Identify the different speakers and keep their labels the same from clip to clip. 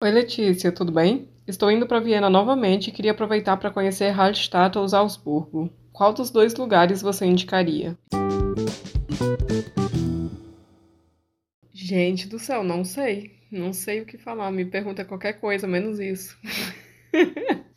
Speaker 1: Oi, Letícia, tudo bem? Estou indo para Viena novamente e queria aproveitar para conhecer Hallstatt ou Salzburgo. Qual dos dois lugares você indicaria? Gente do céu, não sei. Não sei o que falar. Me pergunta qualquer coisa, menos isso.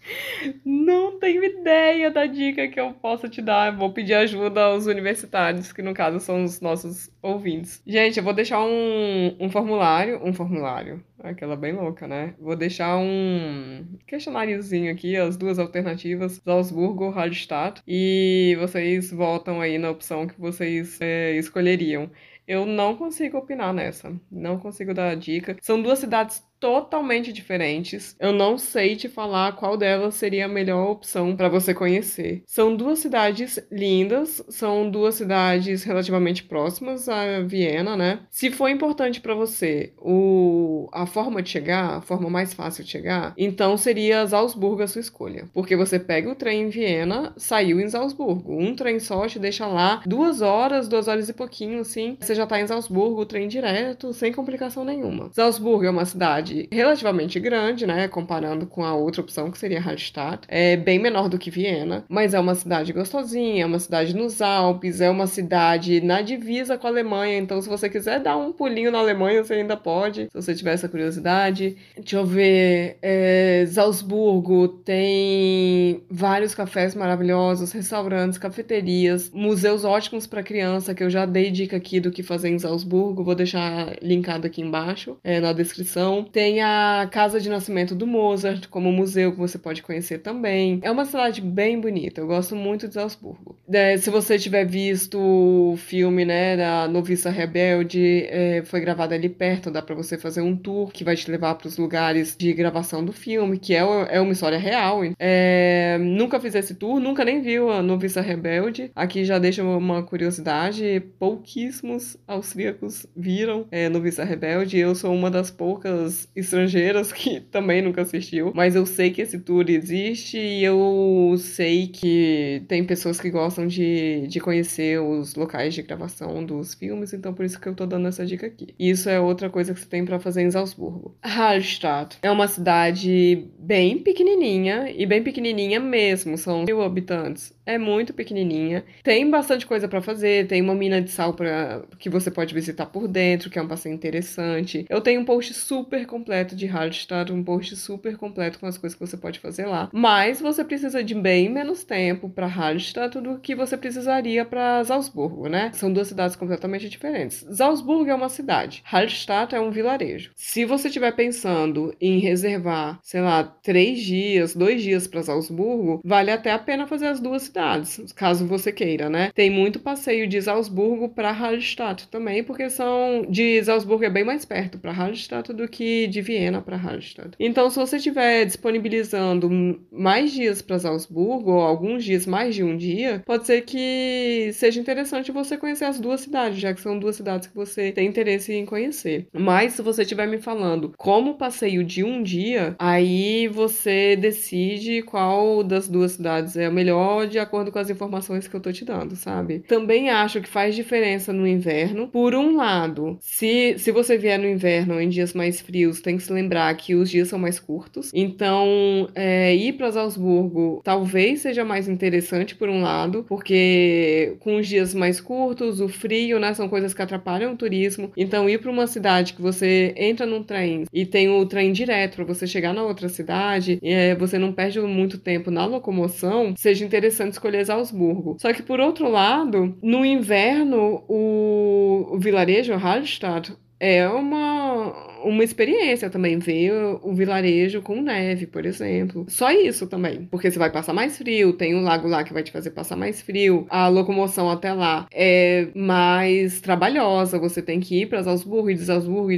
Speaker 1: Não tenho ideia da dica que eu possa te dar. Vou pedir ajuda aos universitários, que no caso são os nossos ouvintes. Gente, eu vou deixar um, um formulário. Um formulário. Aquela bem louca, né? Vou deixar um questionáriozinho aqui, as duas alternativas, Salzburgo Hallstatt. E vocês votam aí na opção que vocês é, escolheriam. Eu não consigo opinar nessa. Não consigo dar dica. São duas cidades totalmente diferentes. Eu não sei te falar qual delas seria a melhor opção para você conhecer. São duas cidades lindas, são duas cidades relativamente próximas a Viena, né? Se for importante para você o a forma de chegar, a forma mais fácil de chegar, então seria Salzburgo a sua escolha, porque você pega o trem em Viena, saiu em Salzburgo, um trem só te deixa lá duas horas, duas horas e pouquinho, assim, você já tá em Salzburgo, o trem direto, sem complicação nenhuma. Salzburgo é uma cidade cidade relativamente grande, né? Comparando com a outra opção que seria Hallstatt. É bem menor do que Viena, mas é uma cidade gostosinha, é uma cidade nos Alpes, é uma cidade na divisa com a Alemanha. Então, se você quiser dar um pulinho na Alemanha, você ainda pode, se você tiver essa curiosidade. Deixa eu ver. É, Salzburgo tem vários cafés maravilhosos, restaurantes, cafeterias, museus ótimos para criança, que eu já dei dica aqui do que fazer em Salzburgo. Vou deixar linkado aqui embaixo é, na descrição. Tem tem a casa de nascimento do Mozart, como museu que você pode conhecer também. É uma cidade bem bonita, eu gosto muito de Salzburgo. É, se você tiver visto o filme, né, da Noviça Rebelde, é, foi gravado ali perto, dá para você fazer um tour que vai te levar para os lugares de gravação do filme, que é, é uma história real. É, nunca fiz esse tour, nunca nem viu a Noviça Rebelde. Aqui já deixa uma curiosidade, pouquíssimos austríacos viram é, Noviça Rebelde. Eu sou uma das poucas estrangeiras que também nunca assistiu, mas eu sei que esse tour existe e eu sei que tem pessoas que gostam de, de conhecer os locais de gravação dos filmes, então por isso que eu tô dando essa dica aqui. Isso é outra coisa que você tem para fazer em Salzburgo. Hallstatt é uma cidade bem pequenininha e bem pequenininha mesmo, são mil habitantes é muito pequenininha. Tem bastante coisa para fazer, tem uma mina de sal para que você pode visitar por dentro, que é um passeio interessante. Eu tenho um post super completo de Hallstatt, um post super completo com as coisas que você pode fazer lá. Mas você precisa de bem menos tempo para Hallstatt do que você precisaria para Salzburgo, né? São duas cidades completamente diferentes. Salzburgo é uma cidade, Hallstatt é um vilarejo. Se você estiver pensando em reservar, sei lá, três dias, dois dias para Salzburgo, vale até a pena fazer as duas cidades cidades, caso você queira, né? Tem muito passeio de Salzburgo para Hallstatt também, porque são de Salzburgo é bem mais perto para Hallstatt do que de Viena para Hallstatt. Então, se você estiver disponibilizando mais dias para Salzburgo ou alguns dias mais de um dia, pode ser que seja interessante você conhecer as duas cidades, já que são duas cidades que você tem interesse em conhecer. Mas se você estiver me falando como passeio de um dia, aí você decide qual das duas cidades é a melhor de acordo com as informações que eu tô te dando, sabe? Também acho que faz diferença no inverno. Por um lado, se, se você vier no inverno em dias mais frios, tem que se lembrar que os dias são mais curtos. Então, é, ir para Salzburgo talvez seja mais interessante por um lado, porque com os dias mais curtos, o frio, né, são coisas que atrapalham o turismo. Então, ir para uma cidade que você entra num trem e tem o trem direto para você chegar na outra cidade, é, você não perde muito tempo na locomoção, seja interessante escolher Salzburgo. Só que, por outro lado, no inverno, o, o vilarejo Hallstatt é uma uma experiência também, ver o vilarejo com neve, por exemplo. Só isso também, porque você vai passar mais frio, tem um lago lá que vai te fazer passar mais frio, a locomoção até lá é mais trabalhosa, você tem que ir para Salzburgo e de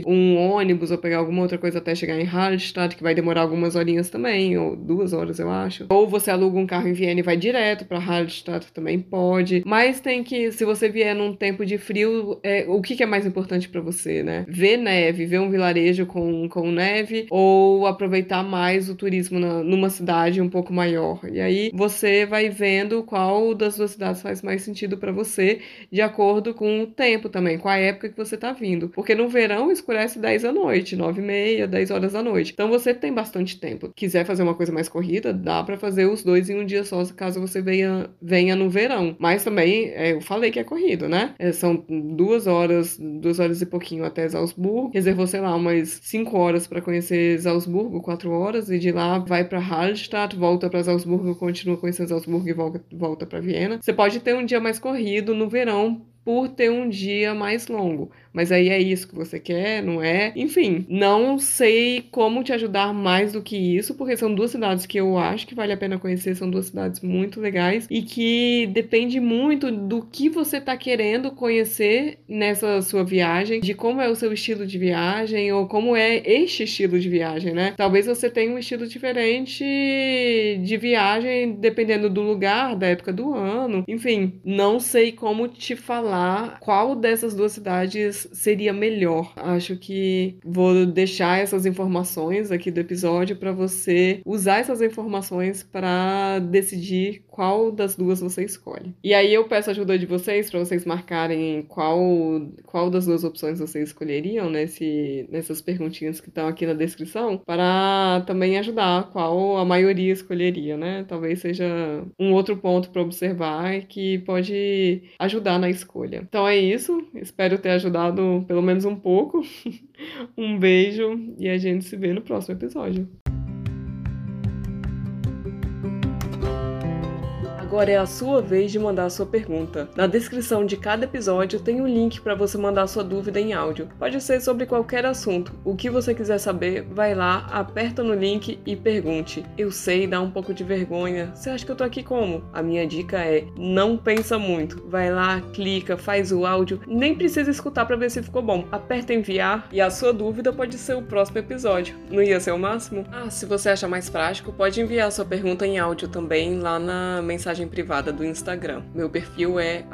Speaker 1: um ônibus ou pegar alguma outra coisa até chegar em Hallstatt, que vai demorar algumas horinhas também, ou duas horas eu acho. Ou você aluga um carro em Viena e vai direto para Hallstatt, também pode. Mas tem que, se você vier num tempo de frio, é, o que, que é mais importante para você, né? Ver neve, ver um vilarejo vilarejo com, com neve ou aproveitar mais o turismo na, numa cidade um pouco maior. E aí você vai vendo qual das duas cidades faz mais sentido para você, de acordo com o tempo também, com a época que você tá vindo. Porque no verão escurece 10 da noite, 9 e meia, 10 horas da noite. Então você tem bastante tempo. Quiser fazer uma coisa mais corrida, dá para fazer os dois em um dia só, caso você venha, venha no verão. Mas também, é, eu falei que é corrido, né? É, são duas horas, duas horas e pouquinho até Salzburgo. Reservou, sei lá, umas cinco horas para conhecer Salzburgo, quatro horas, e de lá vai para Hallstatt, volta para Salzburgo, continua conhecendo Salzburgo e volta, volta para Viena. Você pode ter um dia mais corrido no verão por ter um dia mais longo. Mas aí é isso que você quer, não é? Enfim, não sei como te ajudar mais do que isso, porque são duas cidades que eu acho que vale a pena conhecer, são duas cidades muito legais e que depende muito do que você tá querendo conhecer nessa sua viagem, de como é o seu estilo de viagem ou como é este estilo de viagem, né? Talvez você tenha um estilo diferente de viagem dependendo do lugar, da época do ano. Enfim, não sei como te falar qual dessas duas cidades seria melhor. Acho que vou deixar essas informações aqui do episódio para você usar essas informações para decidir qual das duas você escolhe. E aí eu peço a ajuda de vocês para vocês marcarem qual, qual das duas opções vocês escolheriam nesse, nessas perguntinhas que estão aqui na descrição, para também ajudar qual a maioria escolheria, né? Talvez seja um outro ponto para observar que pode ajudar na escolha. Então é isso, espero ter ajudado pelo menos um pouco. um beijo e a gente se vê no próximo episódio. Agora é a sua vez de mandar a sua pergunta. Na descrição de cada episódio tem um link para você mandar sua dúvida em áudio. Pode ser sobre qualquer assunto. O que você quiser saber, vai lá, aperta no link e pergunte. Eu sei, dá um pouco de vergonha. Você acha que eu tô aqui como? A minha dica é: não pensa muito. Vai lá, clica, faz o áudio, nem precisa escutar para ver se ficou bom. Aperta enviar e a sua dúvida pode ser o próximo episódio. Não ia ser o máximo? Ah, se você acha mais prático, pode enviar sua pergunta em áudio também lá na mensagem mensagem privada do Instagram. Meu perfil é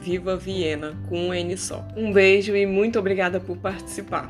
Speaker 1: @vivaviena com um N só. Um beijo e muito obrigada por participar.